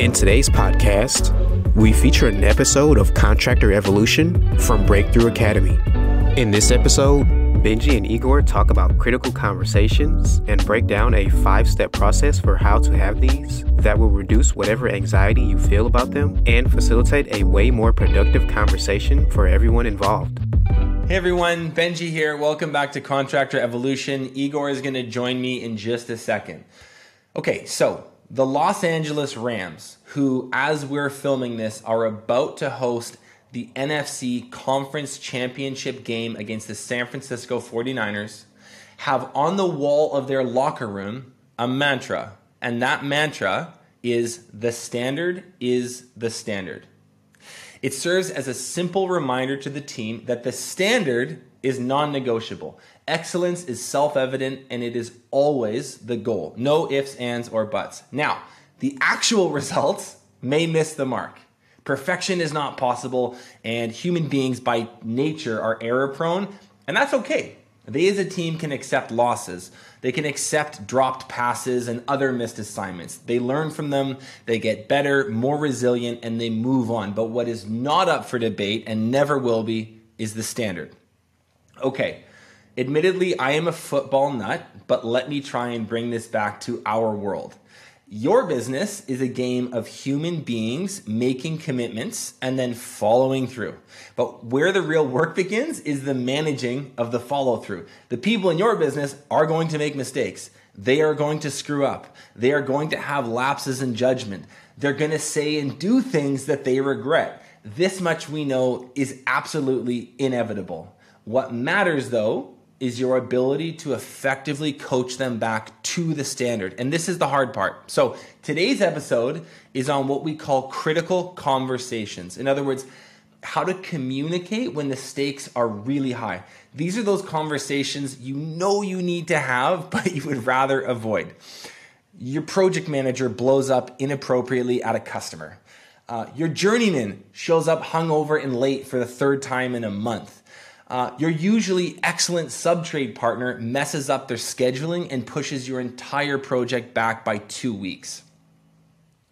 In today's podcast, we feature an episode of Contractor Evolution from Breakthrough Academy. In this episode, Benji and Igor talk about critical conversations and break down a five step process for how to have these that will reduce whatever anxiety you feel about them and facilitate a way more productive conversation for everyone involved. Hey everyone, Benji here. Welcome back to Contractor Evolution. Igor is going to join me in just a second. Okay, so the Los Angeles Rams, who, as we're filming this, are about to host the NFC Conference Championship game against the San Francisco 49ers have on the wall of their locker room a mantra. And that mantra is the standard is the standard. It serves as a simple reminder to the team that the standard is non negotiable. Excellence is self evident and it is always the goal. No ifs, ands, or buts. Now, the actual results may miss the mark. Perfection is not possible, and human beings by nature are error prone, and that's okay. They as a team can accept losses. They can accept dropped passes and other missed assignments. They learn from them, they get better, more resilient, and they move on. But what is not up for debate and never will be is the standard. Okay, admittedly, I am a football nut, but let me try and bring this back to our world. Your business is a game of human beings making commitments and then following through. But where the real work begins is the managing of the follow through. The people in your business are going to make mistakes. They are going to screw up. They are going to have lapses in judgment. They're going to say and do things that they regret. This much we know is absolutely inevitable. What matters though is your ability to effectively coach them back to the standard. And this is the hard part. So, today's episode is on what we call critical conversations. In other words, how to communicate when the stakes are really high. These are those conversations you know you need to have, but you would rather avoid. Your project manager blows up inappropriately at a customer. Uh, your journeyman shows up hungover and late for the third time in a month uh, your usually excellent subtrade partner messes up their scheduling and pushes your entire project back by two weeks.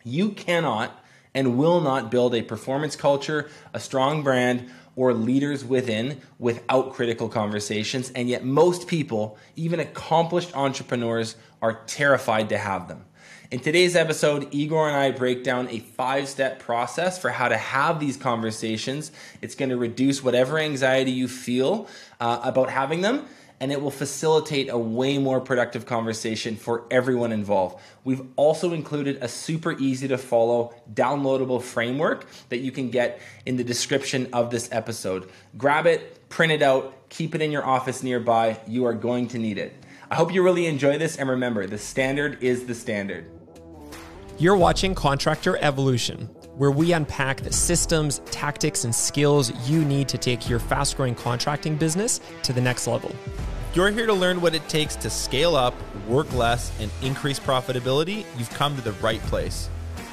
You cannot and will not build a performance culture, a strong brand, or leaders within without critical conversations. And yet, most people, even accomplished entrepreneurs, are terrified to have them. In today's episode, Igor and I break down a five step process for how to have these conversations. It's going to reduce whatever anxiety you feel uh, about having them, and it will facilitate a way more productive conversation for everyone involved. We've also included a super easy to follow downloadable framework that you can get in the description of this episode. Grab it, print it out, keep it in your office nearby. You are going to need it. I hope you really enjoy this, and remember, the standard is the standard. You're watching Contractor Evolution, where we unpack the systems, tactics, and skills you need to take your fast growing contracting business to the next level. You're here to learn what it takes to scale up, work less, and increase profitability. You've come to the right place.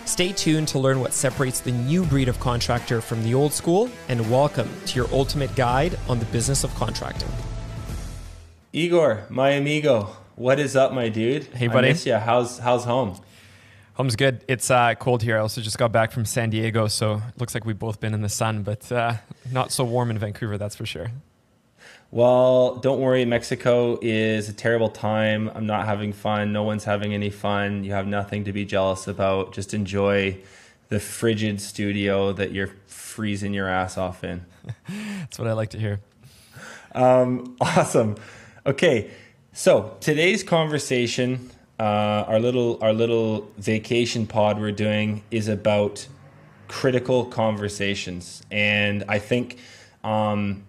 Stay tuned to learn what separates the new breed of contractor from the old school, and welcome to your ultimate guide on the business of contracting. Igor, my amigo, what is up, my dude? Hey, buddy. I miss ya. How's how's home? Home's good. It's uh, cold here. I also just got back from San Diego, so it looks like we've both been in the sun, but uh, not so warm in Vancouver, that's for sure. Well, don't worry. Mexico is a terrible time. I'm not having fun. No one's having any fun. You have nothing to be jealous about. Just enjoy the frigid studio that you're freezing your ass off in. that's what I like to hear. Um, awesome. Okay, so today's conversation uh, our little our little vacation pod we're doing is about critical conversations, and I think um,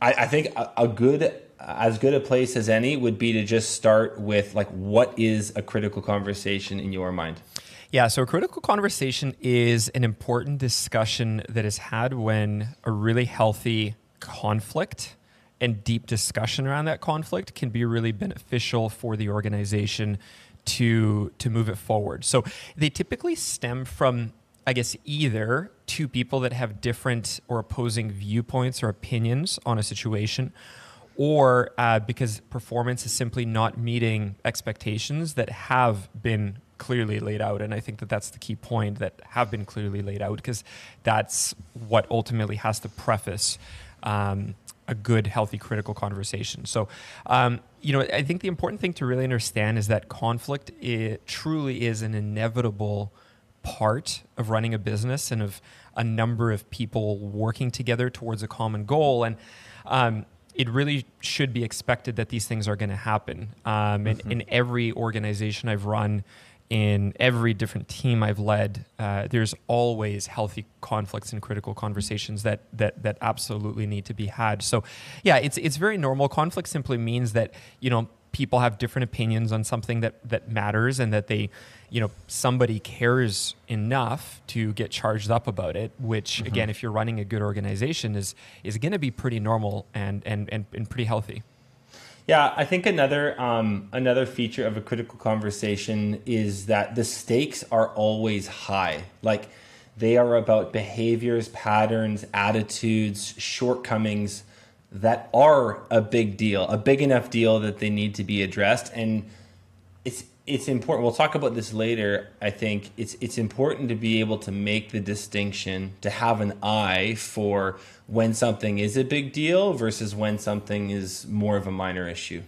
I, I, think a, a, good as good a place as any would be to just start with like what is a critical conversation in your mind. Yeah, so a critical conversation is an important discussion that is had when a really healthy conflict and deep discussion around that conflict can be really beneficial for the organization to to move it forward. So they typically stem from I guess either two people that have different or opposing viewpoints or opinions on a situation, or uh, because performance is simply not meeting expectations that have been clearly laid out. And I think that that's the key point that have been clearly laid out because that's what ultimately has to preface um, a good, healthy, critical conversation. So, um, you know, I think the important thing to really understand is that conflict it truly is an inevitable part of running a business and of a number of people working together towards a common goal. And um, it really should be expected that these things are going to happen. Um, mm-hmm. in every organization I've run, in every different team I've led, uh, there's always healthy conflicts and critical conversations that that that absolutely need to be had. So, yeah, it's it's very normal. Conflict simply means that you know people have different opinions on something that that matters, and that they, you know, somebody cares enough to get charged up about it. Which, mm-hmm. again, if you're running a good organization, is is going to be pretty normal and and and, and pretty healthy. Yeah, I think another um, another feature of a critical conversation is that the stakes are always high. Like they are about behaviors, patterns, attitudes, shortcomings that are a big deal, a big enough deal that they need to be addressed. And it's it's important. We'll talk about this later. I think it's it's important to be able to make the distinction, to have an eye for when something is a big deal versus when something is more of a minor issue.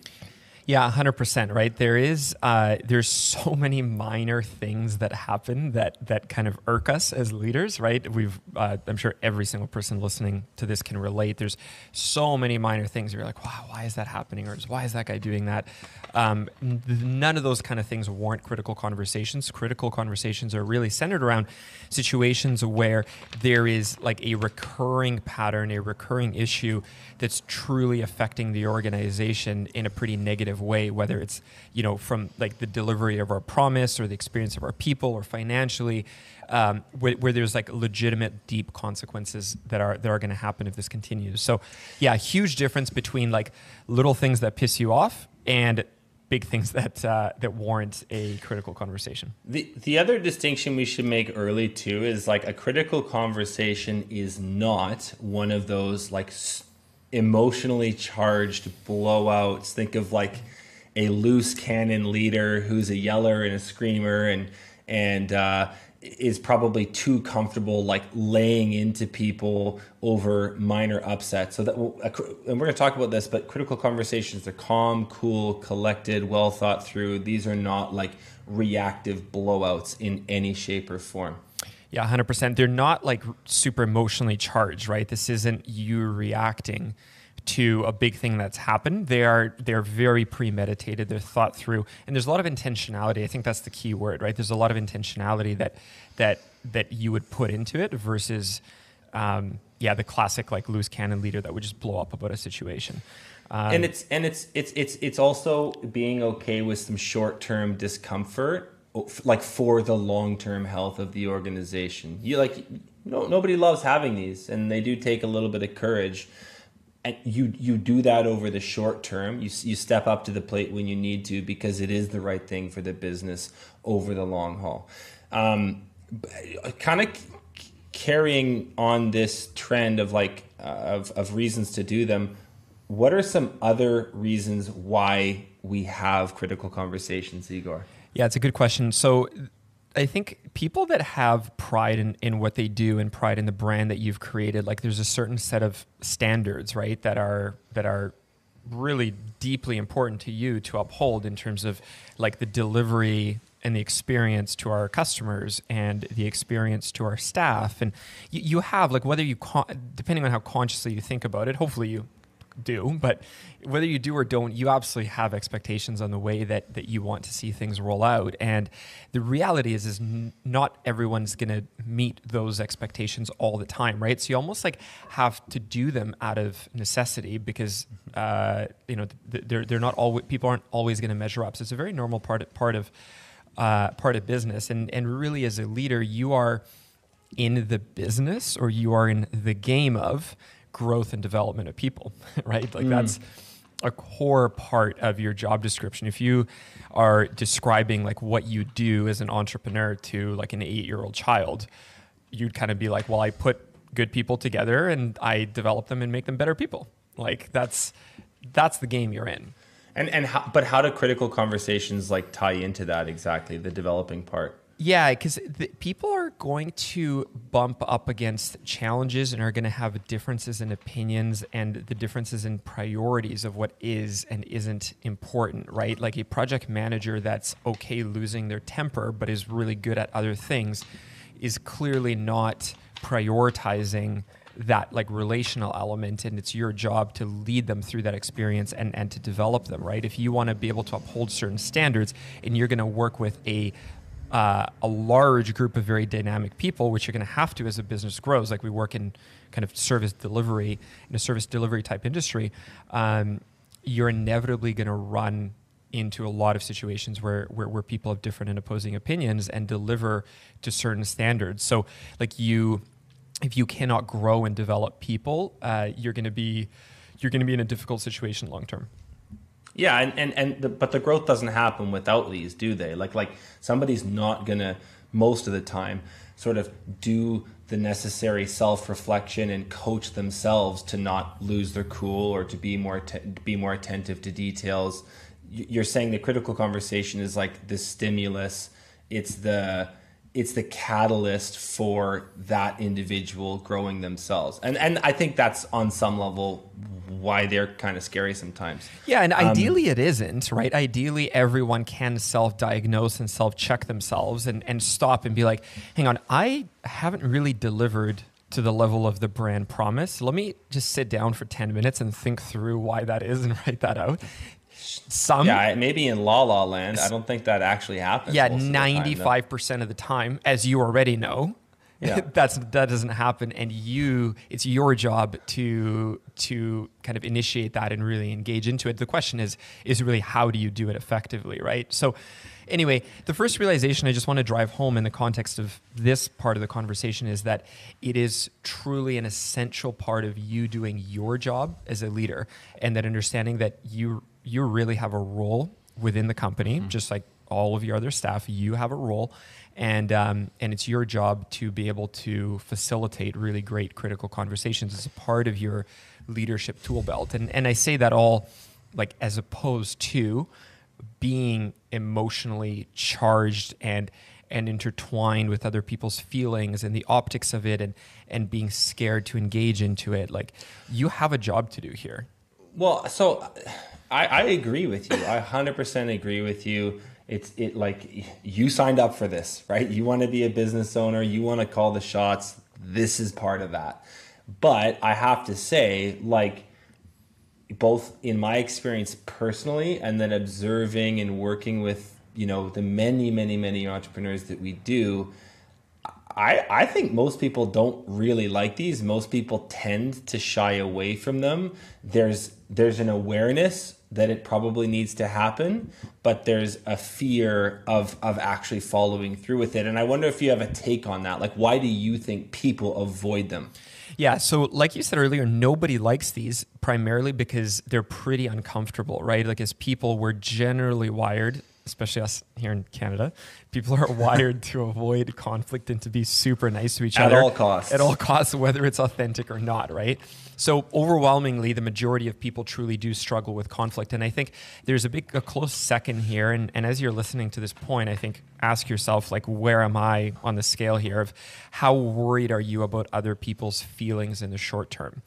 Yeah, hundred percent. Right. There is uh, there's so many minor things that happen that that kind of irk us as leaders. Right. We've uh, I'm sure every single person listening to this can relate. There's so many minor things. You're like, wow, why is that happening? Or why is that guy doing that? Um, none of those kind of things warrant critical conversations. Critical conversations are really centered around situations where there is like a recurring pattern, a recurring issue that's truly affecting the organization in a pretty negative way, whether it's, you know, from like the delivery of our promise or the experience of our people or financially, um, where, where, there's like legitimate deep consequences that are that are going to happen if this continues. So, yeah, huge difference between like little things that piss you off and big things that uh, that warrant a critical conversation. The the other distinction we should make early too is like a critical conversation is not one of those like emotionally charged blowouts. Think of like a loose cannon leader who's a yeller and a screamer and and uh, is probably too comfortable like laying into people over minor upsets. So that and we're going to talk about this, but critical conversations are calm, cool, collected, well thought through. These are not like reactive blowouts in any shape or form. Yeah, 100%. They're not like super emotionally charged, right? This isn't you reacting to a big thing that's happened. They are they're very premeditated. They're thought through, and there's a lot of intentionality. I think that's the key word, right? There's a lot of intentionality that that that you would put into it versus, um, yeah, the classic like loose cannon leader that would just blow up about a situation. Um, and it's and it's it's it's it's also being okay with some short term discomfort like for the long-term health of the organization. You like no nobody loves having these and they do take a little bit of courage. And you you do that over the short term. You you step up to the plate when you need to because it is the right thing for the business over the long haul. Um, kind of carrying on this trend of like uh, of of reasons to do them. What are some other reasons why we have critical conversations, Igor? Yeah, it's a good question. So I think people that have pride in, in what they do and pride in the brand that you've created, like there's a certain set of standards, right, that are that are really deeply important to you to uphold in terms of like the delivery and the experience to our customers and the experience to our staff and you, you have like whether you con- depending on how consciously you think about it hopefully you do, but whether you do or don't, you absolutely have expectations on the way that, that you want to see things roll out. And the reality is, is n- not everyone's going to meet those expectations all the time, right? So you almost like have to do them out of necessity because, uh, you know, they're, they're not always, people aren't always going to measure up. So it's a very normal part, part of, uh, part of business. And, and really, as a leader, you are in the business or you are in the game of growth and development of people, right? Like mm. that's a core part of your job description. If you are describing like what you do as an entrepreneur to like an eight year old child, you'd kind of be like, well, I put good people together and I develop them and make them better people. Like that's that's the game you're in. And and how, but how do critical conversations like tie into that exactly the developing part? Yeah, because people are going to bump up against challenges and are going to have differences in opinions and the differences in priorities of what is and isn't important, right? Like a project manager that's okay losing their temper but is really good at other things is clearly not prioritizing that like relational element and it's your job to lead them through that experience and, and to develop them right if you want to be able to uphold certain standards and you're going to work with a uh, a large group of very dynamic people, which you're going to have to as a business grows. Like we work in kind of service delivery in a service delivery type industry, um, you're inevitably going to run into a lot of situations where, where, where people have different and opposing opinions and deliver to certain standards. So, like you, if you cannot grow and develop people, uh, you're going to be you're going to be in a difficult situation long term. Yeah, and and, and the, but the growth doesn't happen without these, do they? Like like somebody's not gonna most of the time sort of do the necessary self-reflection and coach themselves to not lose their cool or to be more te- be more attentive to details. You're saying the critical conversation is like the stimulus. It's the it's the catalyst for that individual growing themselves. And and I think that's on some level why they're kind of scary sometimes. Yeah, and um, ideally it isn't, right? Ideally everyone can self-diagnose and self-check themselves and, and stop and be like, hang on, I haven't really delivered to the level of the brand promise. Let me just sit down for 10 minutes and think through why that is and write that out. Some yeah, maybe in La La Land, I don't think that actually happens. Yeah, ninety five percent of the time, as you already know, yeah. that's that doesn't happen, and you it's your job to to kind of initiate that and really engage into it. The question is is really how do you do it effectively, right? So. Anyway, the first realization I just want to drive home in the context of this part of the conversation is that it is truly an essential part of you doing your job as a leader, and that understanding that you you really have a role within the company, mm-hmm. just like all of your other staff. You have a role, and um, and it's your job to be able to facilitate really great critical conversations as a part of your leadership tool belt. And and I say that all like as opposed to being emotionally charged and and intertwined with other people's feelings and the optics of it and and being scared to engage into it like you have a job to do here well so I, I agree with you. I 100% agree with you. It's it like you signed up for this, right? You want to be a business owner, you want to call the shots. This is part of that. But I have to say, like, both in my experience personally and then observing and working with, you know, the many, many, many entrepreneurs that we do, I, I think most people don't really like these. Most people tend to shy away from them. There's there's an awareness that it probably needs to happen, but there's a fear of of actually following through with it. And I wonder if you have a take on that. Like, why do you think people avoid them? Yeah, so like you said earlier, nobody likes these primarily because they're pretty uncomfortable, right? Like as people, we're generally wired especially us here in Canada, people are wired to avoid conflict and to be super nice to each at other at all costs. At all costs, whether it's authentic or not, right? So overwhelmingly, the majority of people truly do struggle with conflict, and I think there's a big, a close second here. And, and as you're listening to this point, I think ask yourself like, where am I on the scale here of how worried are you about other people's feelings in the short term?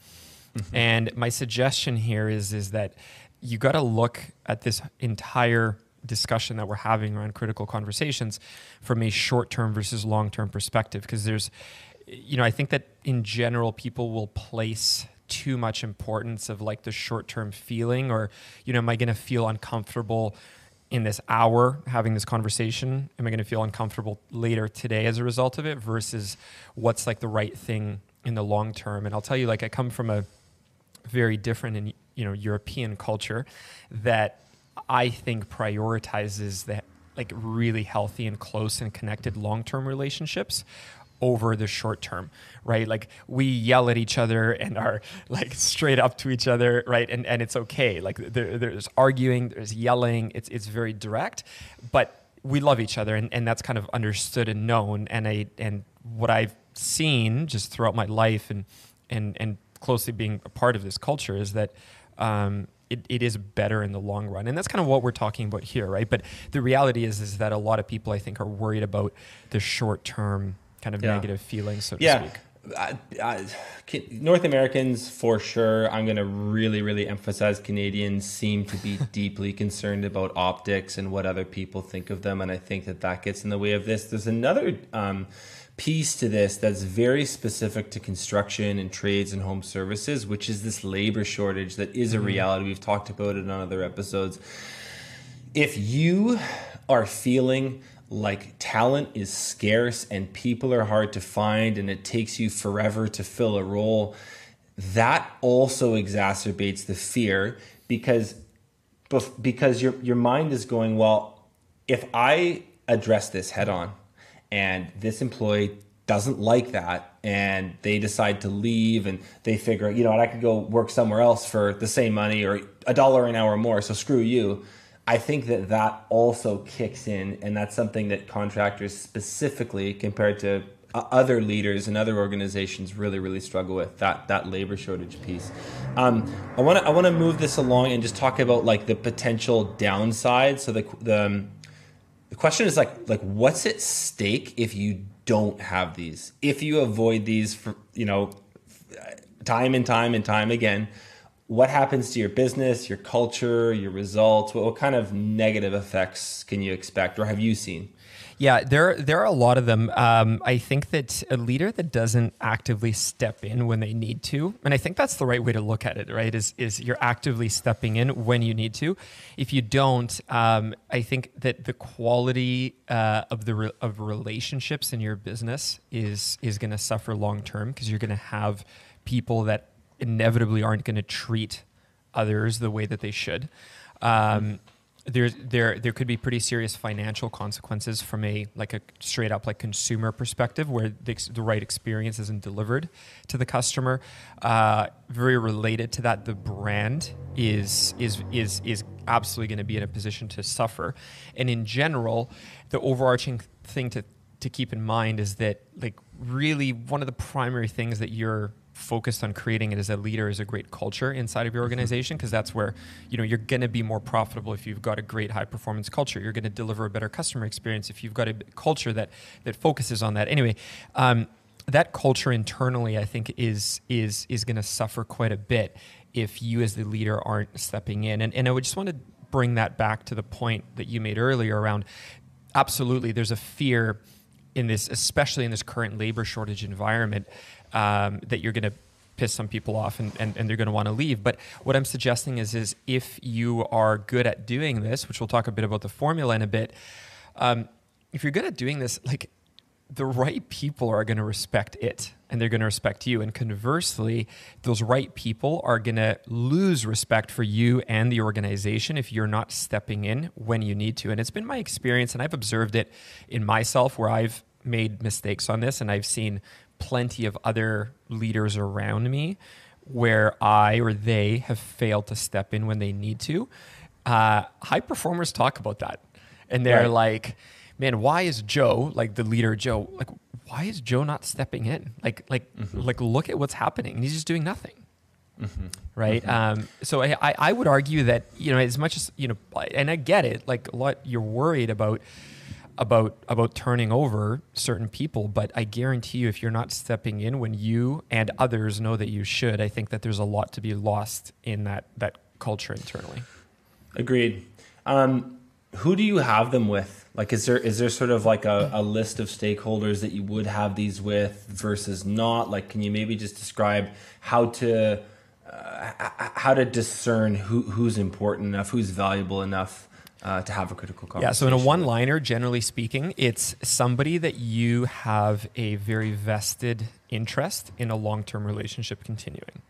Mm-hmm. And my suggestion here is is that you got to look at this entire discussion that we're having around critical conversations from a short term versus long term perspective. Because there's, you know, I think that in general, people will place too much importance of like the short term feeling or, you know, am I going to feel uncomfortable? in this hour having this conversation am i going to feel uncomfortable later today as a result of it versus what's like the right thing in the long term and i'll tell you like i come from a very different and you know european culture that I think prioritizes that like really healthy and close and connected long-term relationships over the short term, right? Like we yell at each other and are like straight up to each other, right? And and it's okay. Like there, there's arguing, there's yelling. It's it's very direct, but we love each other, and, and that's kind of understood and known. And I and what I've seen just throughout my life and and and closely being a part of this culture is that. Um, it, it is better in the long run. And that's kind of what we're talking about here, right? But the reality is is that a lot of people I think are worried about the short term kind of yeah. negative feelings, so to yeah. speak. I, I, North Americans, for sure, I'm going to really, really emphasize Canadians seem to be deeply concerned about optics and what other people think of them. And I think that that gets in the way of this. There's another um, piece to this that's very specific to construction and trades and home services, which is this labor shortage that is a mm-hmm. reality. We've talked about it on other episodes. If you are feeling like talent is scarce and people are hard to find and it takes you forever to fill a role, that also exacerbates the fear because because your your mind is going, well, if I address this head on and this employee doesn't like that and they decide to leave and they figure, you know what, I could go work somewhere else for the same money or a dollar an hour more, so screw you I think that that also kicks in, and that's something that contractors specifically, compared to other leaders and other organizations, really, really struggle with that that labor shortage piece. Um, I want to I want to move this along and just talk about like the potential downside. So the the um, the question is like like what's at stake if you don't have these? If you avoid these for you know time and time and time again what happens to your business, your culture, your results? What, what, kind of negative effects can you expect, or have you seen? Yeah, there there are a lot of them. Um, I think that a leader that doesn't actively step in when they need to, and I think that's the right way to look at it. Right, is is you're actively stepping in when you need to. If you don't, um, I think that the quality uh, of the re- of relationships in your business is is going to suffer long term because you're going to have people that inevitably aren't going to treat others the way that they should. Um, there, there, there could be pretty serious financial consequences from a like a straight up like consumer perspective, where the, the right experience isn't delivered to the customer. Uh, very related to that, the brand is is is is absolutely going to be in a position to suffer. And in general, the overarching thing to to keep in mind is that like really one of the primary things that you're focused on creating it as a leader is a great culture inside of your mm-hmm. organization because that's where you know you're going to be more profitable if you've got a great high performance culture. You're going to deliver a better customer experience if you've got a culture that that focuses on that. Anyway um, that culture internally i think is is is going to suffer quite a bit if you as the leader aren't stepping in. And, and i would just want to bring that back to the point that you made earlier around absolutely there's a fear in this especially in this current labor shortage environment um, that you're going to piss some people off and, and, and they're going to want to leave. But what I'm suggesting is, is if you are good at doing this, which we'll talk a bit about the formula in a bit, um, if you're good at doing this, like the right people are going to respect it and they're going to respect you. And conversely, those right people are going to lose respect for you and the organization if you're not stepping in when you need to. And it's been my experience, and I've observed it in myself where I've made mistakes on this and I've seen plenty of other leaders around me where I or they have failed to step in when they need to. Uh, high performers talk about that. And they're right. like, man, why is Joe, like the leader Joe, like, why is Joe not stepping in? Like, like, mm-hmm. like, look at what's happening. He's just doing nothing. Mm-hmm. Right. Mm-hmm. Um, so I, I would argue that, you know, as much as, you know, and I get it, like a lot you're worried about, about about turning over certain people but i guarantee you if you're not stepping in when you and others know that you should i think that there's a lot to be lost in that that culture internally. Agreed. Um, who do you have them with? Like is there is there sort of like a, a list of stakeholders that you would have these with versus not? Like can you maybe just describe how to uh, how to discern who who's important enough who's valuable enough uh, to have a critical conversation. Yeah, so in a one liner, generally speaking, it's somebody that you have a very vested interest in a long term relationship continuing.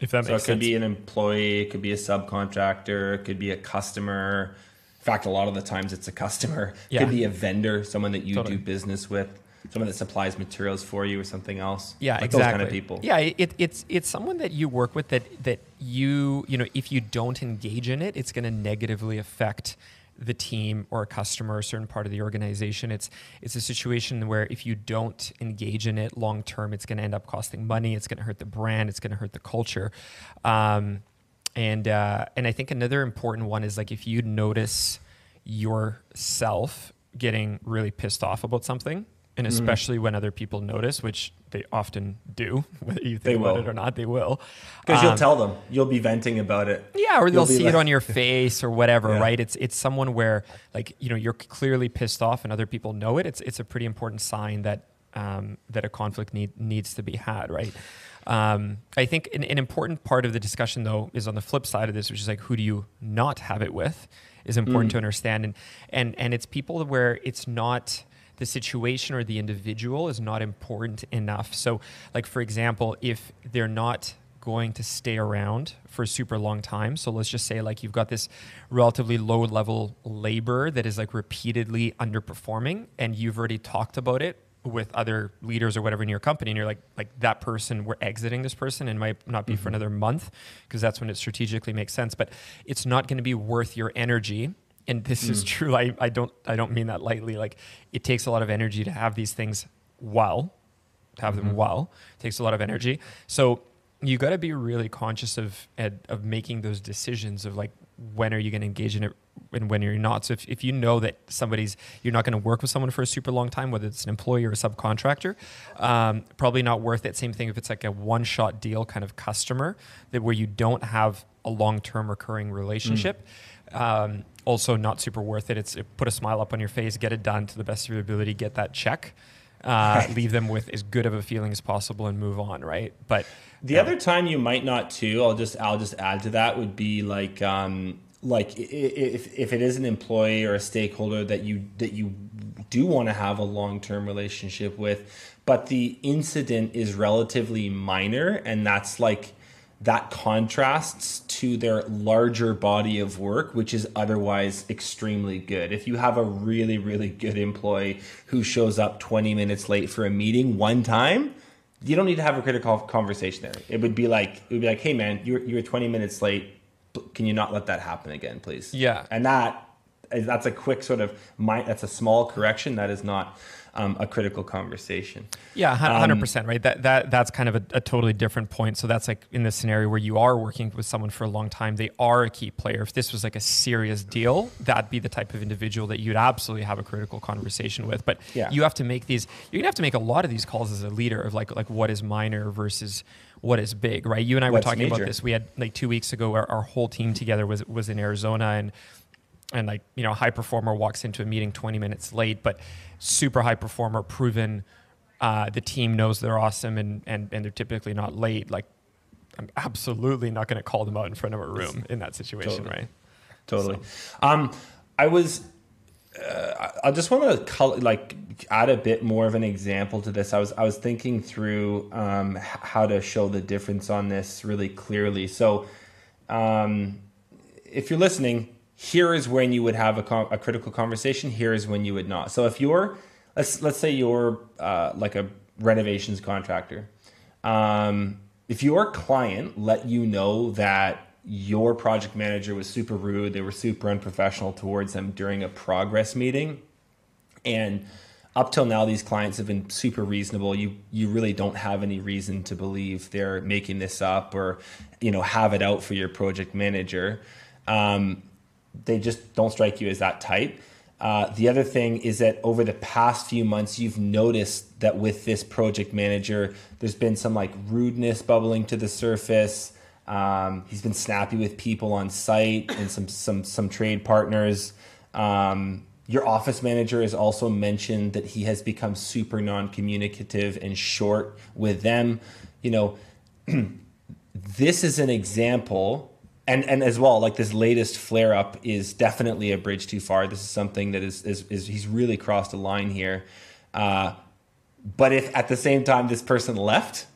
If that so makes sense. So it could be an employee, it could be a subcontractor, it could be a customer, In fact, a lot of the times it's a customer. Yeah. Could be a vendor, someone that you Totally. do business with, someone that supplies materials for you or something else. Yeah, like exactly. Those kind of people. Yeah, it, it's it's someone that you work with that that you you know if you don't engage in it, it's going to negatively affect the team or a customer, or a certain part of the organization. It's it's a situation where if you don't engage in it long term, it's going to end up costing money. It's going to hurt the brand. It's going to hurt the culture. Um, and uh, and I think another important one is like if you notice yourself getting really pissed off about something, and Mm-hmm. especially when other people notice, which they often do, whether you They think about will. it or not, they will. Because you'll Um, tell them. You'll be venting about it. yeah, or You'll they'll see like- it on your face or whatever, Yeah. right? It's it's someone where like you know you're clearly pissed off and other people know it. It's it's a pretty important sign that um, that a conflict need, needs to be had, right? Um, I think an, an important part of the discussion though is on the flip side of this, which is like who do you not have it with, is important to understand, and and and it's people where it's not the situation or the individual is not important enough. So, like for example, if they're not going to stay around for a super long time. So let's just say like you've got this relatively low level labor that is like repeatedly underperforming and you've already talked about it with other leaders or whatever in your company and you're like like that person we're exiting this person and might not be for mm-hmm. another month because that's when it strategically makes sense but it's not going to be worth your energy and this is hmm. true. I, I don't i don't mean that lightly. Like it takes a lot of energy to have these things well to have them mm-hmm. well. It takes a lot of energy. So you got to be really conscious of of making those decisions of like when are you going to engage in it and when you're not. So if, if you know that somebody's you're not going to work with someone for a super long time whether it's an employee or a subcontractor um, probably not worth it. Same thing if it's like a one shot deal kind of customer that where you don't have a long term recurring hmm. relationship um, also not super worth it. It's it, put a smile up on your face get it done to the best of your ability get that check uh, leave them with as good of a feeling as possible and move on right? But The other time you might not too, I'll just I'll just add to that would be like um like if if it is an employee or a stakeholder that you that you do want to have a long term relationship with, but the incident is relatively minor, and that's like that contrasts to their larger body of work, which is otherwise extremely good. If you have a really, really good employee who shows up 20 minutes late for a meeting one time, you don't need to have a critical conversation there. It would be like, it would be like, hey man, you're, you're 20 minutes late. Can you not let that happen again, please? Yeah. And that, that's a quick sort of, mi- that's a small correction. That is not um, a critical conversation. Yeah, hundred percent, right? That that that's kind of a, a totally different point. So that's like in the scenario where you are working with someone for a long time, they are a key player. If this was like a serious deal, that'd be the type of individual that you'd absolutely have a critical conversation with. But Yeah. you have to make these. You're gonna have to make a lot of these calls as a leader of like like what is minor versus what is big, right? You and I were What's talking about this. We had like two weeks ago, our, our whole team together was was in Arizona and and like you know a high performer walks into a meeting 20 minutes late but super high performer proven uh, the team knows they're awesome and, and and they're typically not late like i'm absolutely not going to call them out in front of a room in that situation Totally. right Totally. Um, I was. Uh, I just want to like add a bit more of an example to this. I was I was thinking through um, how to show the difference on this really clearly. So, um, if you're listening, here is when you would have a, con- a critical conversation. Here is when you would not. So if you're let's let's say you're uh, like a renovations contractor. Um, if your client let you know that your project manager was super rude, they were super unprofessional towards them during a progress meeting, and up till now these clients have been super reasonable you you really don't have any reason to believe they're making this up or you know have it out for your project manager um, they just don't strike you as that type. Uh, the other thing is that over the past few months you've noticed that with this project manager there's been some like rudeness bubbling to the surface. Um, he's been snappy with people on site and some some some trade partners. Um, your office manager has also mentioned that he has become super non-communicative and short with them. You know, this is an example, and and as well, like this latest flare up is definitely a bridge too far. This is something that is is, is he's really crossed a line here. Uh, but if at the same time this person left,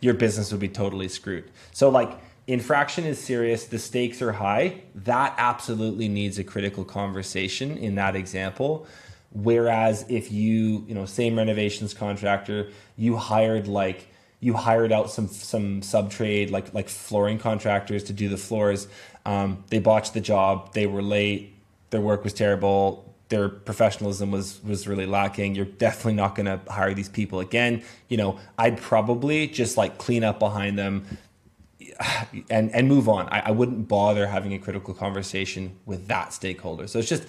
your business would be totally screwed. So like infraction is serious, the stakes are high, that absolutely needs a critical conversation in that example. Whereas if you, you know, same renovations contractor, you hired like you hired out some some sub trade like like flooring contractors to do the floors. Um, they botched the job. They were late. Their work was terrible. Their professionalism was was really lacking. You're definitely not going to hire these people again. You know, I'd probably just like clean up behind them and and move on. I, I wouldn't bother having a critical conversation with that stakeholder. So it's just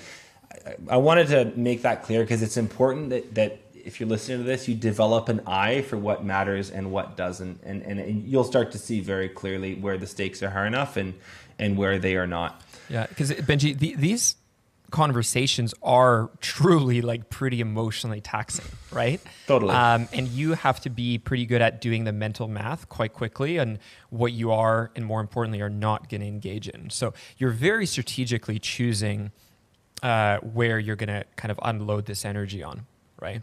I, I wanted to make that clear because it's important that that if you're listening to this, you develop an eye for what matters and what doesn't, and, and, and you'll start to see very clearly where the stakes are high enough and and where they are not. Yeah, because Benji, the, these conversations are truly like pretty emotionally taxing, right? Totally. Um, and you have to be pretty good at doing the mental math quite quickly and what you are, and more importantly, are not going to engage in. So you're very strategically choosing uh, where you're going to kind of unload this energy on, right?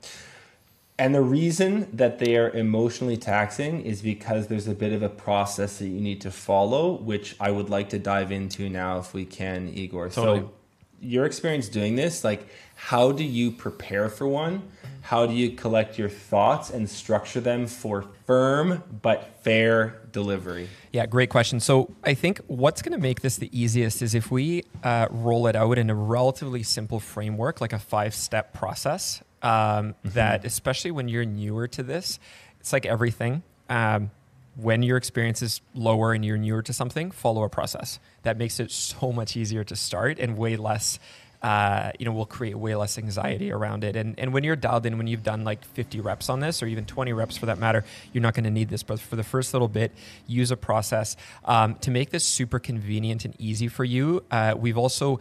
And the reason that they are emotionally taxing is because there's a bit of a process that you need to follow, which I would like to dive into now if we can, Igor. Totally. So, your experience doing this, like, how do you prepare for one? How do you collect your thoughts and structure them for firm but fair delivery? Yeah, great question. So I think what's going to make this the easiest is if we uh, roll it out in a relatively simple framework, like a five step process um, mm-hmm. that, especially when you're newer to this, it's like everything. Um, when your experience is lower and you're newer to something, follow a process. That makes it so much easier to start and way less uh, you know, will create way less anxiety around it. And, and when you're dialed in, when you've done like 50 reps on this, or even 20 reps for that matter, you're not going to need this. But for the first little bit, use a process um, to make this super convenient and easy for you. Uh, we've also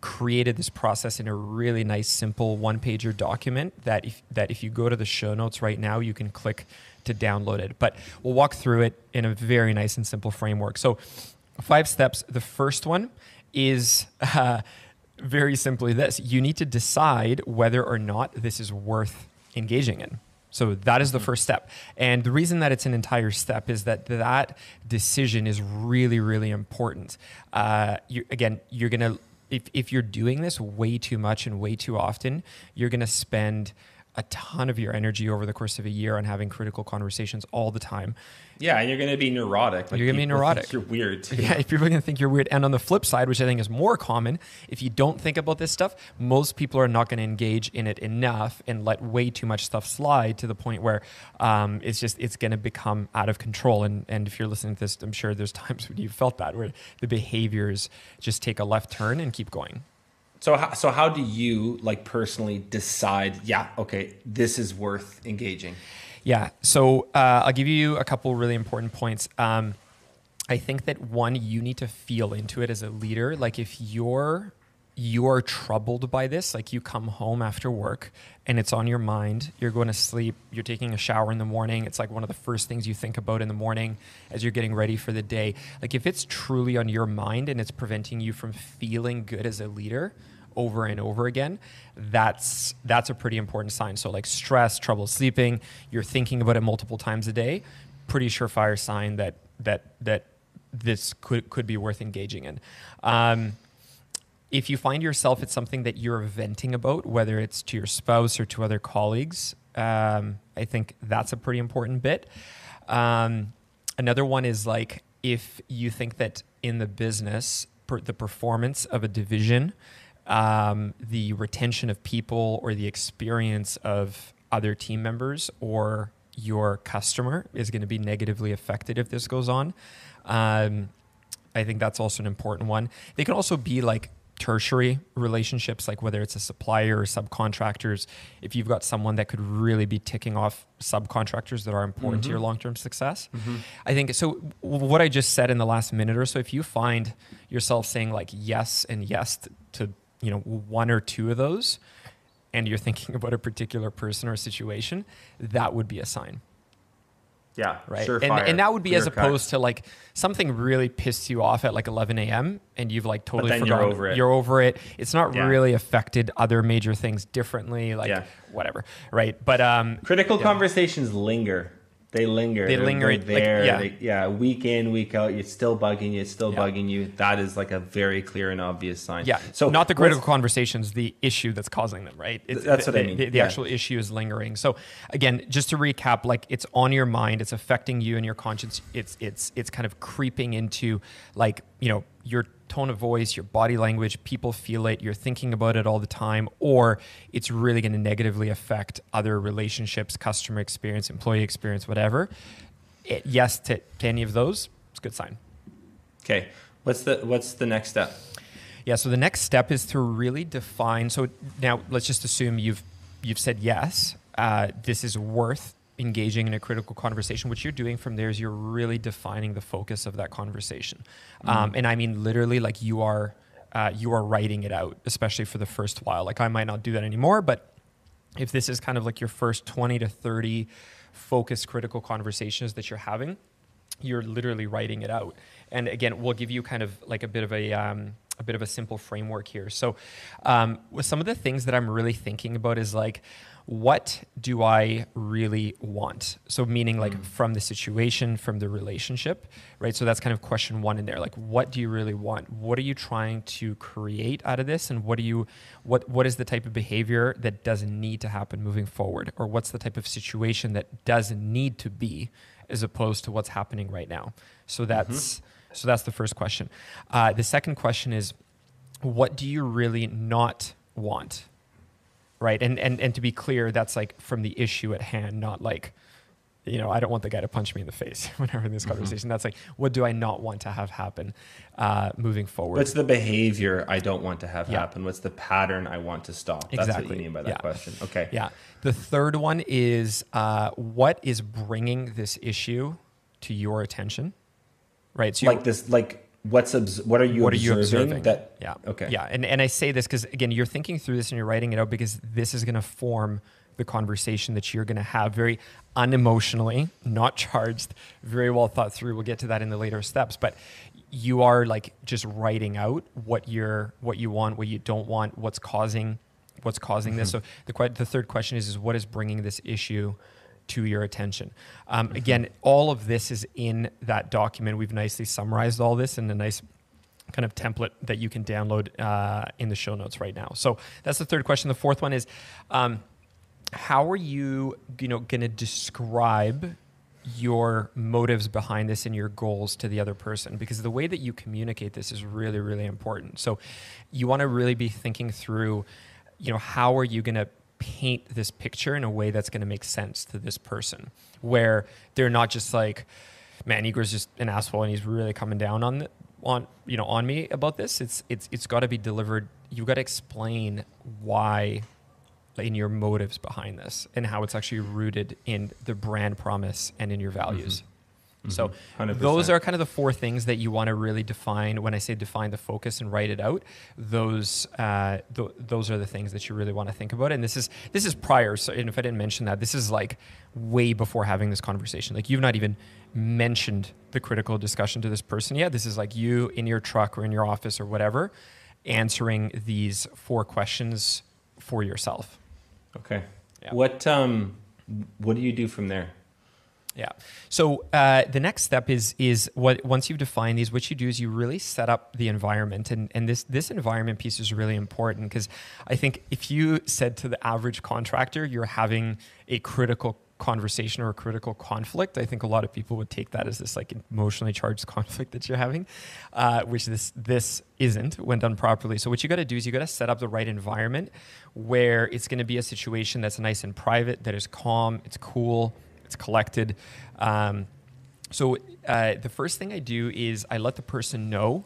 created this process in a really nice, simple one pager document that if, that if you go to the show notes right now, you can click to download it. But we'll walk through it in a very nice and simple framework. So, five steps. The first one is. Uh, very simply this you need to decide whether or not this is worth engaging in. So that is the first step. And the reason that it's an entire step is that that decision is really, really important. Uh, you, again, you're going to, if, if you're doing this way too much and way too often, you're going to spend a ton of your energy over the course of a year on having critical conversations all the time. Yeah, and you're going to be neurotic. Like you're going to be neurotic. You're weird. Too. Yeah, if people are going to think you're weird. And on the flip side, which I think is more common, if you don't think about this stuff, most people are not going to engage in it enough and let way too much stuff slide to the point where um, it's just it's going to become out of control. And and if you're listening to this, I'm sure there's times when you felt that where the behaviors just take a left turn and keep going. So how, so how do you like personally decide? Yeah, okay, this is worth engaging. Yeah. So uh, I'll give you a couple really important points. Um, I think that one, you need to feel into it as a leader. Like if you're you're troubled by this, like you come home after work and it's on your mind, you're going to sleep, you're taking a shower in the morning, it's like one of the first things you think about in the morning as you're getting ready for the day. Like if it's truly on your mind and it's preventing you from feeling good as a leader, over and over again, that's that's a pretty important sign. So like stress, trouble sleeping, you're thinking about it multiple times a day, pretty surefire sign that that that this could could be worth engaging in. Um, if you find yourself it's something that you're venting about, whether it's to your spouse or to other colleagues, um, I think that's a pretty important bit. Um, another one is like if you think that in the business, per, the performance of a division um, the retention of people or the experience of other team members or your customer is going to be negatively affected if this goes on. Um, I think that's also an important one. They can also be like tertiary relationships, like whether it's a supplier or subcontractors. If you've got someone that could really be ticking off subcontractors that are important mm-hmm. to your long term success, mm-hmm. I think so. What I just said in the last minute or so, if you find yourself saying like yes and yes to you know one or two of those and you're thinking about a particular person or situation that would be a sign yeah right and, and that would be as opposed cut. to like something really pissed you off at like 11 a.m and you've like totally forgotten you're over it you're over it it's not yeah. really affected other major things differently like yeah. whatever right but um critical yeah. conversations linger They linger. They linger, they're like, there. yeah. They- yeah. Week in, week out, it's still bugging you. It's still Yeah. bugging you. That is like a very clear and obvious sign. Yeah. So not the critical conversations, the issue that's causing them, right? It's, That's the, what I mean, The, the yeah. actual issue is lingering. So again, just to recap, like it's on your mind, it's affecting you and your conscience. It's it's it's kind of creeping into like you know your tone of voice, your body language. People feel it. You're thinking about it all the time, or it's really going to negatively affect other relationships, customer experience, employee experience, whatever. It, yes to, to any of those, it's a good sign. Okay. What's the what's the next step? Yeah. So the next step is to really define. So now let's just assume you've you've said yes. Uh, this is worth engaging in a critical conversation. What you're doing from there is you're really defining the focus of that conversation, um, and I mean literally like you are uh, you are writing it out, especially for the first while. Like I might not do that anymore, but if this is kind of like your first 20 to 30 focused critical conversations that you're having you're literally writing it out and again we'll give you kind of like a bit of a um, a bit of a simple framework here so um, with some of the things that i'm really thinking about is like what do i really want? So meaning like from the situation from the relationship right? So that's kind of question one in there. Like what do you really want? What are you trying to create out of this? And what do you what what is the type of behavior that doesn't need to happen moving forward? Or what's the type of situation that doesn't need to be as opposed to what's happening right now? So that's so that's the first question. Uh, the second question is what do you really not want right and and and to be clear that's like from the issue at hand not like you know i don't want the guy to punch me in the face whenever in this conversation that's like what do i not want to have happen uh, moving forward What's the behavior I don't want to have Yeah. happen? What's the pattern I want to stop? That's what Exactly. you mean by that Yeah. question. Okay. Yeah. The third one is uh, what is bringing this issue to your attention? Right. So Like this, like what's obs- what are you what are you observing? observing? That yeah. Okay. Yeah. And and I say this because again, you're thinking through this and you're writing it out because this is going to form the conversation that you're going to have very unemotionally, not charged, very well thought through. We'll get to that in the later steps, but you are like just writing out what you're what you want, what you don't want, what's causing what's causing this. Mm-hmm. So the the third question is is what is bringing this issue to your attention. Um, Again, all of this is in that document. We've nicely summarized all this in a nice kind of template that you can download uh, in the show notes right now. So that's the third question. The fourth one is, um, how are you, you know, going to describe your motives behind this and your goals to the other person? Because the way that you communicate this is really, really important. So you want to really be thinking through, you know, how are you going to paint this picture in a way that's going to make sense to this person, where they're not just like, man, Igor's just an asshole and he's really coming down on on you know on me about this. It's it's it's got to be delivered. You've got to explain why in your motives behind this and how it's actually rooted in the brand promise and in your values. Mm-hmm. So 100%. those are kind of the four things that you want to really define. When I say define the focus and write it out, those uh, th- those are the things that you really want to think about. And this is this is prior. So and if I didn't mention that, this is like way before having this conversation. Like you've not even mentioned the critical discussion to this person yet. This is like you in your truck or in your office or whatever, answering these four questions for yourself. Okay. Yeah. What um what do you do from there? Yeah. So uh, the next step is is what once you've defined these, what you do is you really set up the environment, and and this this environment piece is really important because I think if you said to the average contractor you're having a critical conversation or a critical conflict, I think a lot of people would take that as this like emotionally charged conflict that you're having, uh, which this this isn't when done properly. So what you got to do is you got to set up the right environment where it's going to be a situation that's nice and private, that is calm, it's cool, it's collected. Um, so uh, the first thing I do is I let the person know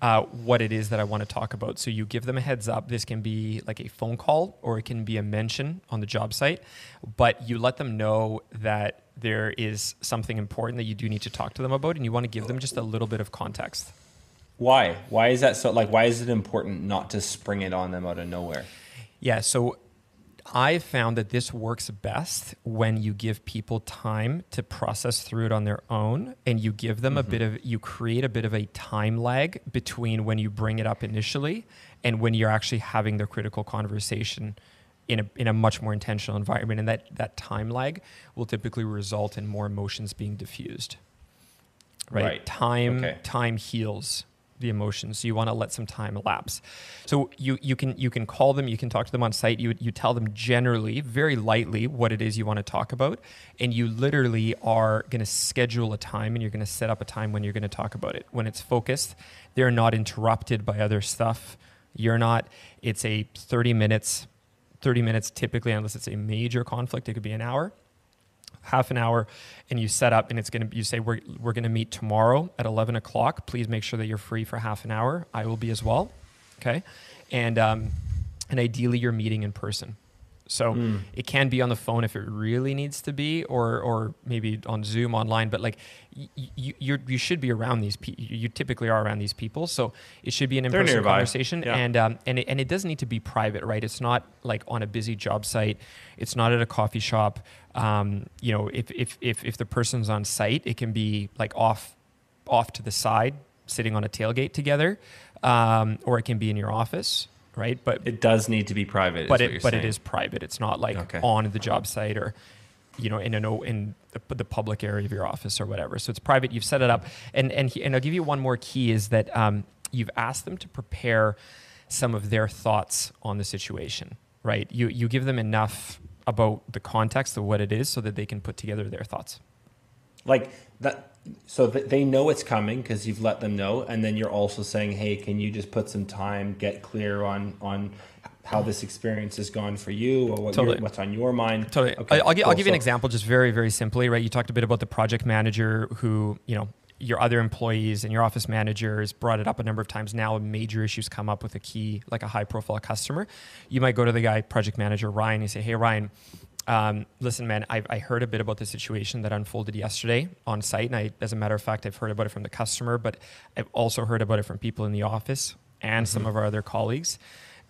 uh, what it is that I want to talk about. So you give them a heads up. This can be like a phone call or it can be a mention on the job site, but you let them know that there is something important that you do need to talk to them about, and you want to give them just a little bit of context. Why? Why is that so like why is it important not to spring it on them out of nowhere? Yeah, so I've found that this works best when you give people time to process through it on their own and you give them a mm-hmm. bit of, you create a bit of a time lag between when you bring it up initially and when you're actually having the critical conversation in a, in a much more intentional environment. And that, that time lag will typically result in more emotions being diffused. Right. Right. Time, Okay. time heals the emotions. So you want to let some time elapse. So you, you can you can call them, you can talk to them on site. You you tell them generally, very lightly, what it is you want to talk about, and you literally are going to schedule a time, and you're going to set up a time when you're going to talk about it. When it's focused, they're not interrupted by other stuff. You're not. It's a 30 minutes. 30 minutes typically, unless it's a major conflict, it could be an hour half an hour and you set up and it's going to you say we're, we're going to meet tomorrow at 11 o'clock please make sure that you're free for half an hour i will be as well okay and um, and ideally you're meeting in person so it can be on the phone if it really needs to be or or maybe on zoom online but like y- y- you you should be around these people you typically are around these people so it should be an in-person conversation Yeah. and um, and it, and it doesn't need to be private, right? It's not like on a busy job site. It's not at a coffee shop. Um, you know, if, if if if the person's on site, it can be like off off to the side, sitting on a tailgate together, um, or it can be in your office, right? But It does need to be private. but it but it saying. is private. It's not like Okay. on the job site or you know in an in the, the public area of your office or whatever. So it's private. You've set it up, and and he- and I'll give you one more key is that um, you've asked them to prepare some of their thoughts on the situation. Right. You you give them enough about the context of what it is so that they can put together their thoughts. like that. So th- they know it's coming because you've let them know, and then you're also saying, "Hey, can you just put some time, get clear on on how this experience has gone for you, or what Totally. what's on your mind?" Totally. Okay, I- I'll, gi- I'll cool. give you an example, just very, very simply, right? You talked a bit about the project manager who, you know, your other employees and your office managers brought it up a number of times now. Major issues come up with a key, like a high profile customer. You might go to the guy, project manager Ryan, and say, Hey, Ryan, um, listen, man, I, I heard a bit about the situation that unfolded yesterday on site. And I, as a matter of fact, I've heard about it from the customer, but I've also heard about it from people in the office and some of our other colleagues.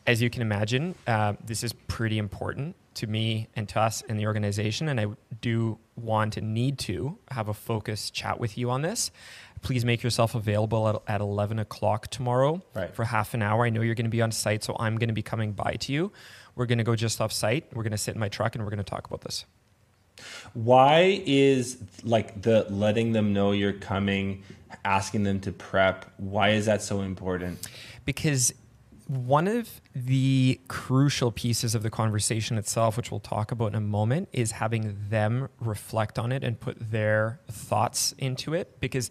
As you can imagine, uh, this is pretty important to me and to us in the organization. And I do want and need to have a focused chat with you on this. Please make yourself available at, at 11 o'clock tomorrow Right. for half an hour. I know you're going to be on site, so I'm going to be coming by to you. We're going to go just off site. We're going to sit in my truck and we're going to talk about this. Why is like the letting them know you're coming, asking them to prep? Why is that so important? because one of the crucial pieces of the conversation itself, which we'll talk about in a moment, is having them reflect on it and put their thoughts into it. Because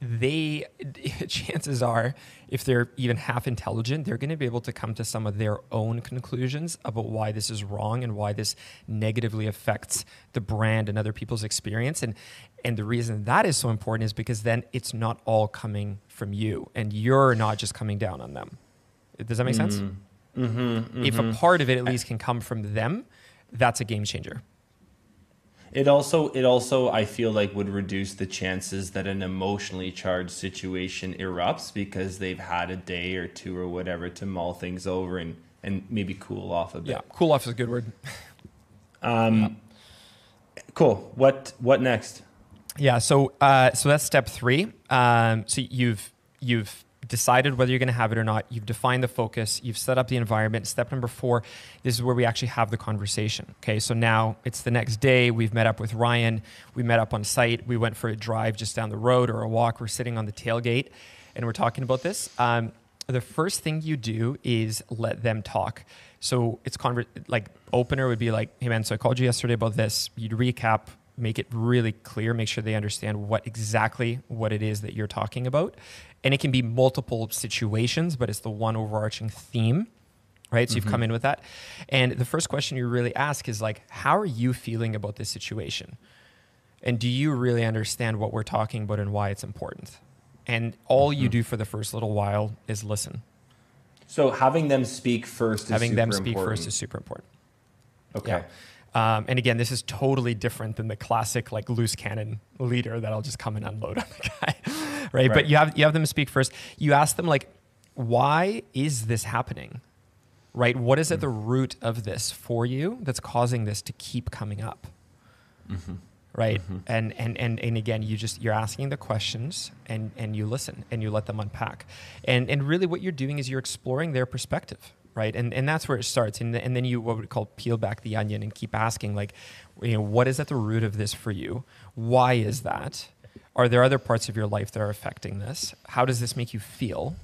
they, chances are, if they're even half intelligent, they're going to be able to come to some of their own conclusions about why this is wrong and why this negatively affects the brand and other people's experience. And and the reason that is so important is because then it's not all coming from you, and you're not just coming down on them. Does that make sense? If a part of it at least can come from them, that's a game changer. It also it also I feel like would reduce the chances that an emotionally charged situation erupts because they've had a day or two or whatever to mull things over and and maybe cool off a bit. Yeah, cool off is a good word. Um, Cool. What what next? Yeah. So uh, so that's step three. Um, so you've you've decided whether you're going to have it or not. You've defined the focus. You've set up the environment. Step number four. This is where we actually have the conversation. Okay. So now it's the next day. We've met up with Ryan. We met up on site. We went for a drive just down the road or a walk. We're sitting on the tailgate, and we're talking about this. Um, the first thing you do is let them talk. So it's conver- like opener would be like, hey man, so I called you yesterday about this. You'd recap, make it really clear, make sure they understand what exactly what it is that you're talking about. And it can be multiple situations, but it's the one overarching theme. Right. So you've come in with that. And the first question you really ask is like, how are you feeling about this situation? And do you really understand what we're talking about and why it's important? And all you do for the first little while is listen. So having them speak first is Having them speak important. first is super important. okay. Yeah. Um, and again, this is totally different than the classic like loose cannon leader that I'll just come and unload on the guy, right? Right. But you have you have them speak first. You ask them like, why is this happening? Right? What is at the root of this for you that's causing this to keep coming up? Mm-hmm. Right? Mm-hmm. And, and and and again, you just you're asking the questions and and you listen and you let them unpack. And and really what you're doing is you're exploring their perspective. right? And and that's where it starts. And and then you what we call peel back the onion and keep asking like, you know, what is at the root of this for you? Why is that? Are there other parts of your life that are affecting this? How does this make you feel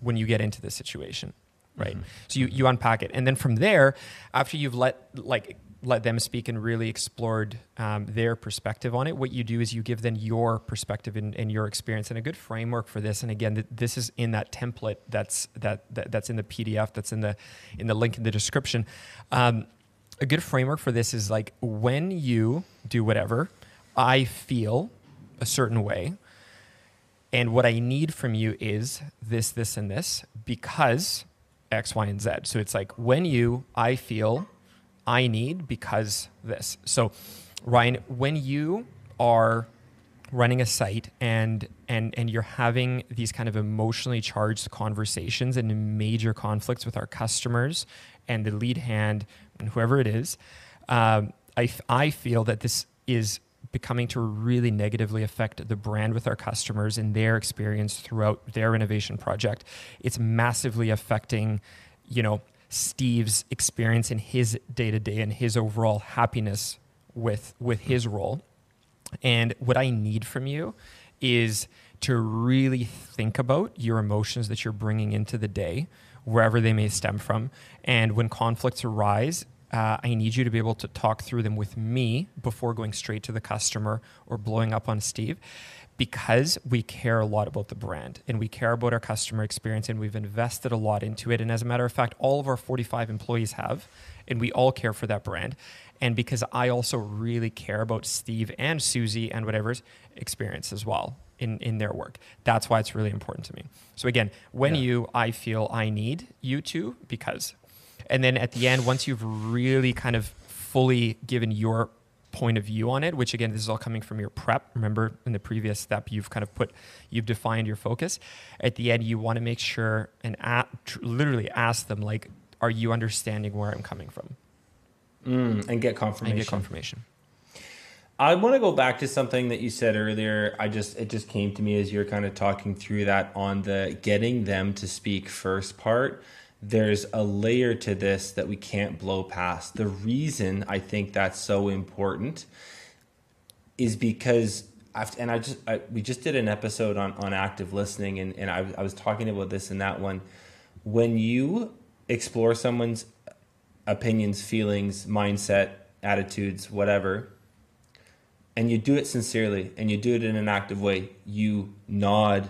when you get into this situation? Right. Mm-hmm. So you, you unpack it. And then from there, after you've let like let them speak and really explored um, their perspective on it. What you do is you give them your perspective and, and your experience and a good framework for this. And again, th- this is in that template that's that, that, that's in the PDF that's in the in the link in the description. Um, a good framework for this is like when you do whatever, I feel a certain way, and what I need from you is this, this, and this because X, Y, and Z. So it's like when you, I feel I need because this. So, Ryan, when you are running a site and and and you're having these kind of emotionally charged conversations and major conflicts with our customers and the lead hand and whoever it is, um, I I feel that this is becoming to really negatively affect the brand with our customers and their experience throughout their innovation project. It's massively affecting, you know, Steve's experience in his day to day and his overall happiness with with his role. And what I need from you is to really think about your emotions that you're bringing into the day, wherever they may stem from. And when conflicts arise, uh, I need you to be able to talk through them with me before going straight to the customer or blowing up on Steve because we care a lot about the brand and we care about our customer experience and we've invested a lot into it. And as a matter of fact, all of our 45 employees have, and we all care for that brand. And because I also really care about Steve and Susie and whatever's experience as well in, in their work. That's why it's really important to me. So again, when yeah. you, I feel I need you to, because. And then at the end, once you've really kind of fully given your point of view on it, which again, this is all coming from your prep. Remember in the previous step, you've kind of put, you've defined your focus. At the end, you want to make sure and at, literally ask them, like, are you understanding where I'm coming from? Mm, and get confirmation. And get confirmation. I want to go back to something that you said earlier. I just it just came to me as you're kind of talking through that on the getting them to speak first part there's a layer to this that we can't blow past. The reason I think that's so important is because I've, and I just I, we just did an episode on on active listening and and I, I was talking about this in that one when you explore someone's opinions, feelings, mindset, attitudes, whatever, and you do it sincerely and you do it in an active way, you nod,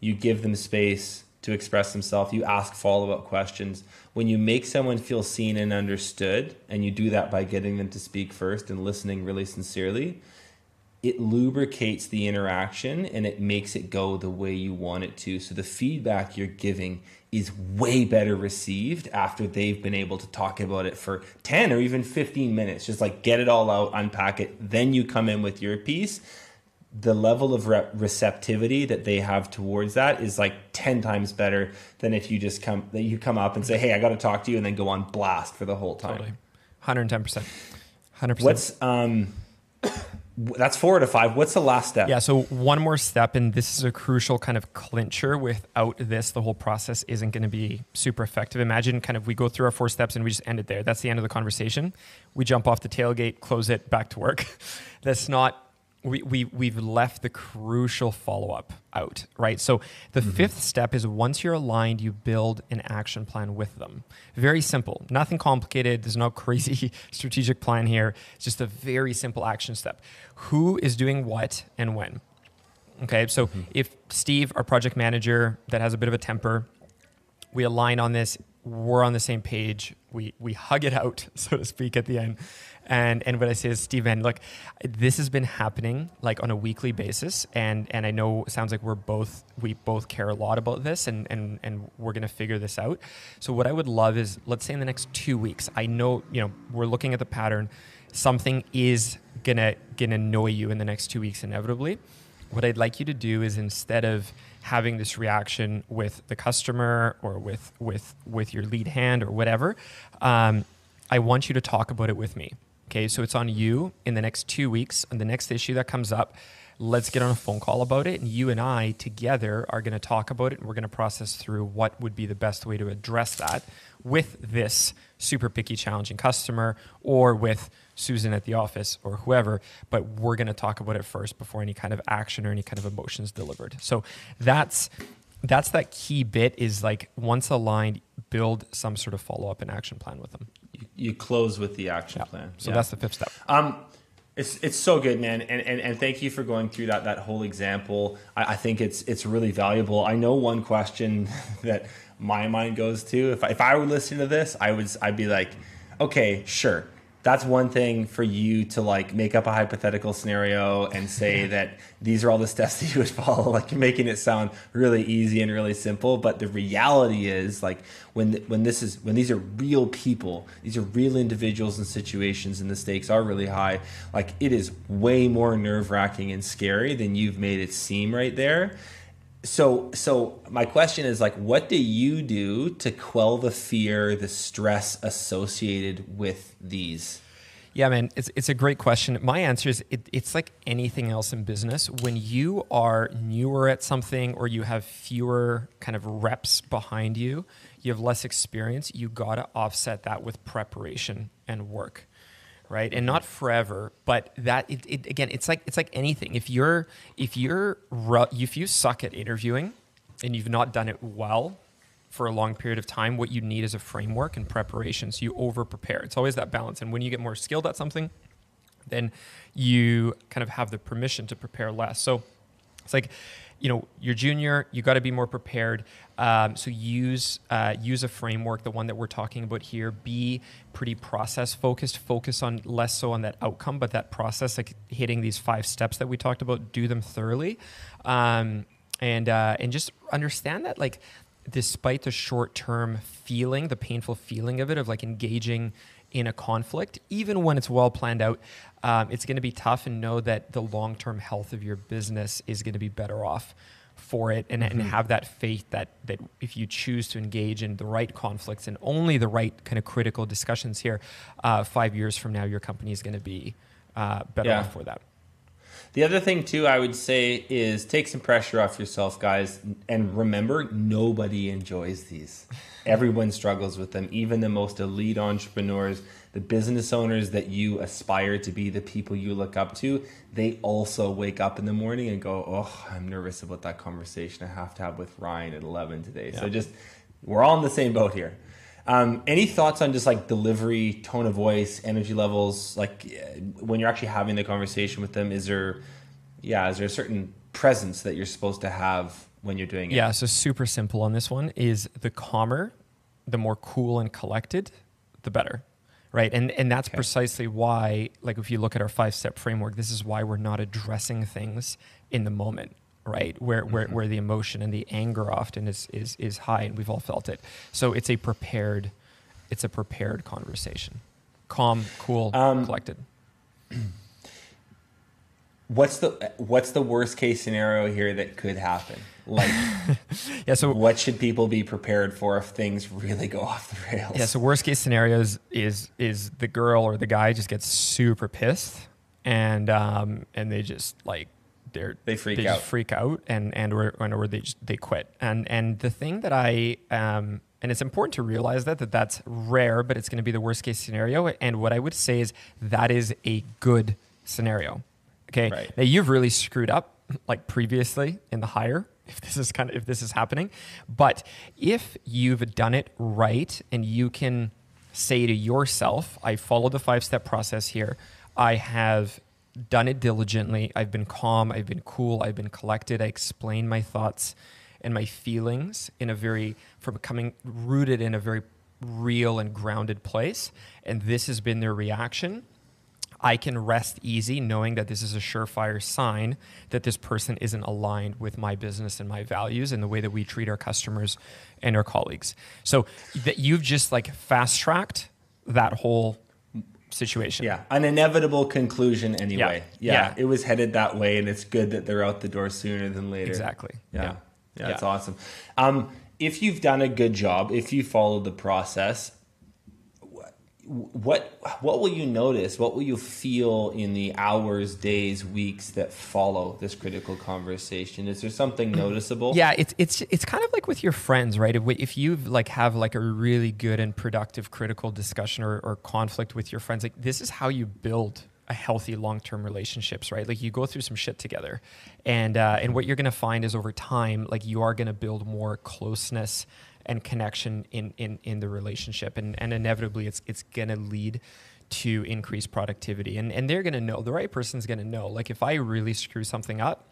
you give them space, to express themselves. You ask follow up questions. When you make someone feel seen and understood, and you do that by getting them to speak first and listening really sincerely, it lubricates the interaction and it makes it go the way you want it to. So the feedback you're giving is way better received after they've been able to talk about it for 10 or even 15 minutes. Just like get it all out, unpack it, then you come in with your piece the level of re- receptivity that they have towards that is like 10 times better than if you just come that you come up and say hey i got to talk to you and then go on blast for the whole time. Totally. 110% 100% what's um that's four to five. What's the last step? Yeah so one more step and this is a crucial kind of clincher. Without this the whole process isn't going to be super effective. Imagine kind of we go through our four steps and we just end it there. That's the end of the conversation. We jump off the tailgate close it back to work. That's not we, we, we've left the crucial follow up out, right? So the mm-hmm. fifth step is once you're aligned, you build an action plan with them. Very simple, nothing complicated. There's no crazy strategic plan here. It's just a very simple action step. Who is doing what and when? Okay, so mm-hmm. if Steve, our project manager, that has a bit of a temper, we align on this, we're on the same page, we, we hug it out, so to speak, at the end and and what I say is, Steven, look, this has been happening like on a weekly basis, and and I know it sounds like we're both we both care a lot about this, and and and we're gonna figure this out. So what I would love is, let's say in the next two weeks, I know you know we're looking at the pattern, something is gonna gonna annoy you in the next two weeks inevitably. What I'd like you to do is instead of having this reaction with the customer or with with with your lead hand or whatever, um, I want you to talk about it with me. Okay, so it's on you in the next two weeks, and the next issue that comes up, let's get on a phone call about it. And you and I together are going to talk about it and we're going to process through what would be the best way to address that with this super picky, challenging customer or with Susan at the office or whoever. But we're going to talk about it first before any kind of action or any kind of emotions delivered. So that's that's that key bit is like once aligned, build some sort of follow up and action plan with them. You, you close with the action Yeah. plan. So Yeah. that's the fifth step. Um, it's it's so good, man, and, and and thank you for going through that that whole example. I, I think it's it's really valuable. I know one question that my mind goes to if I, if I were listening to this, I would I'd be like, okay, sure, that's one thing for you to like make up a hypothetical scenario and say that these are all the steps that you would follow. Like you're making it sound really easy and really simple, but the reality is like when when this is when these are real people, these are real individuals and situations, and the stakes are really high. Like it is way more nerve wracking and scary than you've made it seem right there. So so my question is like what do you do to quell the fear, the stress associated with these? Yeah, man, it's, it's a great question. My answer is it, it's like anything else in business. When you are newer at something or you have fewer kind of reps behind you, you have less experience, you got to offset that with preparation and work. Right. And mm-hmm. not forever, but that it, it again, it's like it's like anything. If you're if you're if you suck at interviewing and you've not done it well, for a long period of time, what you need is a framework and preparation. So you over prepare. It's always that balance. And when you get more skilled at something, then you kind of have the permission to prepare less. So it's like, you know, you're junior, you got to be more prepared. Um, so use uh, use a framework, the one that we're talking about here. Be pretty process focused. Focus on less so on that outcome, but that process, like hitting these five steps that we talked about. Do them thoroughly, um, and uh, and just understand that like despite the short term feeling, the painful feeling of it, of like engaging in a conflict, even when it's well planned out, um, it's going to be tough and know that the long term health of your business is going to be better off for it and, and have that faith that that if you choose to engage in the right conflicts and only the right kind of critical discussions here, uh, five years from now, your company is going to be uh, better Yeah. off for that. The other thing too, I would say, is take some pressure off yourself, guys, and remember nobody enjoys these. Everyone struggles with them. Even the most elite entrepreneurs, the business owners that you aspire to be, the people you look up to, they also wake up in the morning and go, "Oh, I'm nervous about that conversation I have to have with Ryan at 11 today." So just we're all in the same boat here. Um, any thoughts on just like delivery, tone of voice, energy levels? Like uh, when you're actually having the conversation with them, is there, yeah, is there a certain presence that you're supposed to have when you're doing it? Yeah, so super simple on this one is the calmer, the more cool and collected, the better. Right. And and that's Okay. precisely why, like if you look at our five step framework, this is why we're not addressing things in the moment. Right. Where where, where the emotion and the anger often is, is is high and we've all felt it. So it's a prepared it's a prepared conversation. Calm, cool, Um, collected. What's the what's the worst case scenario here that could happen? Like, Yeah. So what should people be prepared for if things really go off the rails? Yeah, so worst case scenarios is is the girl or the guy just gets super pissed and um and they just like they're They freak just out. freak out and and or, and or they just they quit. And and the thing that I um and it's important to realize that that that's rare but it's going to be the worst case scenario. And what I would say is that is a good scenario. Okay? Right. now you've really screwed up like previously in the hire if this is kind of if this is happening. But if you've done it right and you can say to yourself i followed the five step process here. I have done it diligently. I've been calm. I've been cool. I've been collected. I explained my thoughts and my feelings in a very from coming rooted in a very real and grounded place. And this has been their reaction. I can rest easy knowing that this is a surefire sign that this person isn't aligned with my business and my values and the way that we treat our customers and our colleagues. So that you've just like fast tracked that whole situation. Yeah, an inevitable conclusion anyway. Yeah. Yeah. Yeah. it was headed that way, and it's good that they're out the door sooner than later. Exactly. Yeah, Yeah. yeah, that's awesome. Um, if you've done a good job, if you followed the process, what what will you notice? What will you feel in the hours, days, weeks that follow this critical conversation? Is there something noticeable? Yeah, it's it's it's kind of like with your friends, right? If, if you like have like a really good and productive critical discussion or, or conflict with your friends, like this is how you build a healthy long-term relationships right like you go through some shit together and uh, and what you're going to find is over time like you are going to build more closeness and connection in in in the relationship. And and inevitably it's it's going to lead to increased productivity. And and they're going to know the right person's going to know like if i really screw something up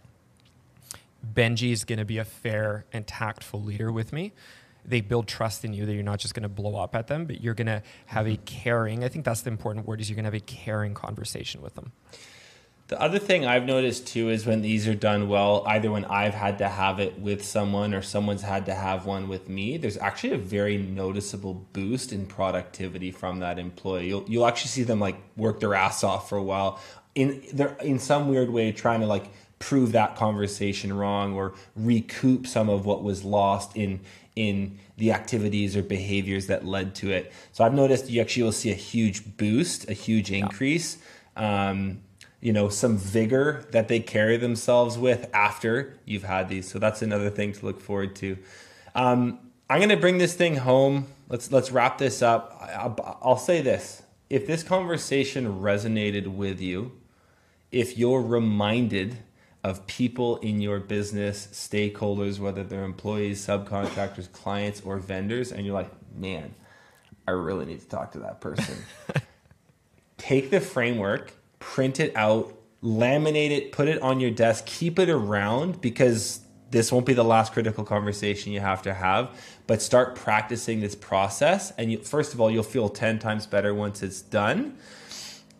benji is going to be a fair and tactful leader with me. They build trust in you that you're not just going to blow up at them but you're going to have a mm-hmm. caring i think that's the important word is you're going to have a caring conversation with them the other thing I've noticed too is when these are done well, either when I've had to have it with someone or someone's had to have one with me, there's actually a very noticeable boost in productivity from that employee. You'll, you'll actually see them like work their ass off for a while in they're in some weird way trying to like prove that conversation wrong or recoup some of what was lost in in the activities or behaviors that led to it. So I've noticed you actually will see a huge boost, a huge increase. Um, you know some vigor that they carry themselves with after you've had these. So that's another thing to look forward to. Um, i'm going to bring this thing home. Let's let's wrap this up. I'll, I'll say this. If this conversation resonated with you if you're reminded of people in your business stakeholders whether they're employees subcontractors clients or vendors and you're like man i really need to talk to that person take the framework print it out, laminate it, put it on your desk, keep it around because this won't be the last critical conversation you have to have, but start practicing this process. And you, first of all, you'll feel 10 times better once it's done.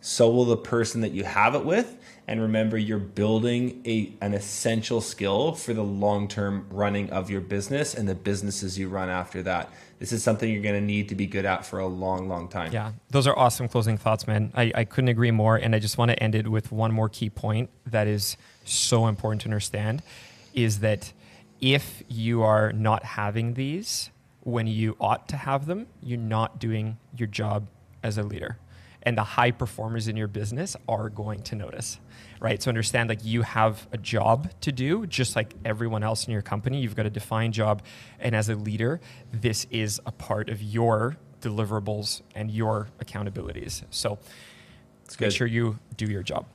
So will the person that you have it with. And remember, you're building a, an essential skill for the long term running of your business and the businesses you run after that. This is something you're going to need to be good at for a long, long time. Yeah, those are awesome closing thoughts, man. I, I couldn't agree more. And I just want to end it with one more key point that is so important to understand is that if you are not having these when you ought to have them, you're not doing your job as a leader and the high performers in your business are going to notice right? So understand like you have a job to do just like everyone else in your company. You've got a defined job and as a leader this is a part of your deliverables and your accountabilities. So let's make sure you do your job.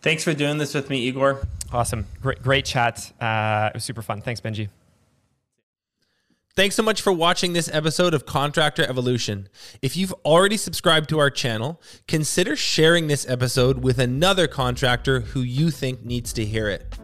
Thanks for doing this with me igor. Awesome. Great great chat. Uh, it was super fun. Thanks benji Thanks so much for watching this episode of Contractor Evolution. If you've already subscribed to our channel, consider sharing this episode with another contractor who you think needs to hear it.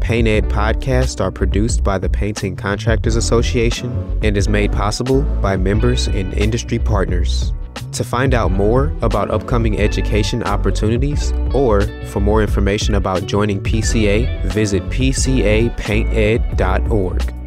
Paint Ed podcasts are produced by the Painting Contractors Association and is made possible by members and industry partners. To find out more about upcoming education opportunities or for more information about joining PCA, visit pcapainted.org.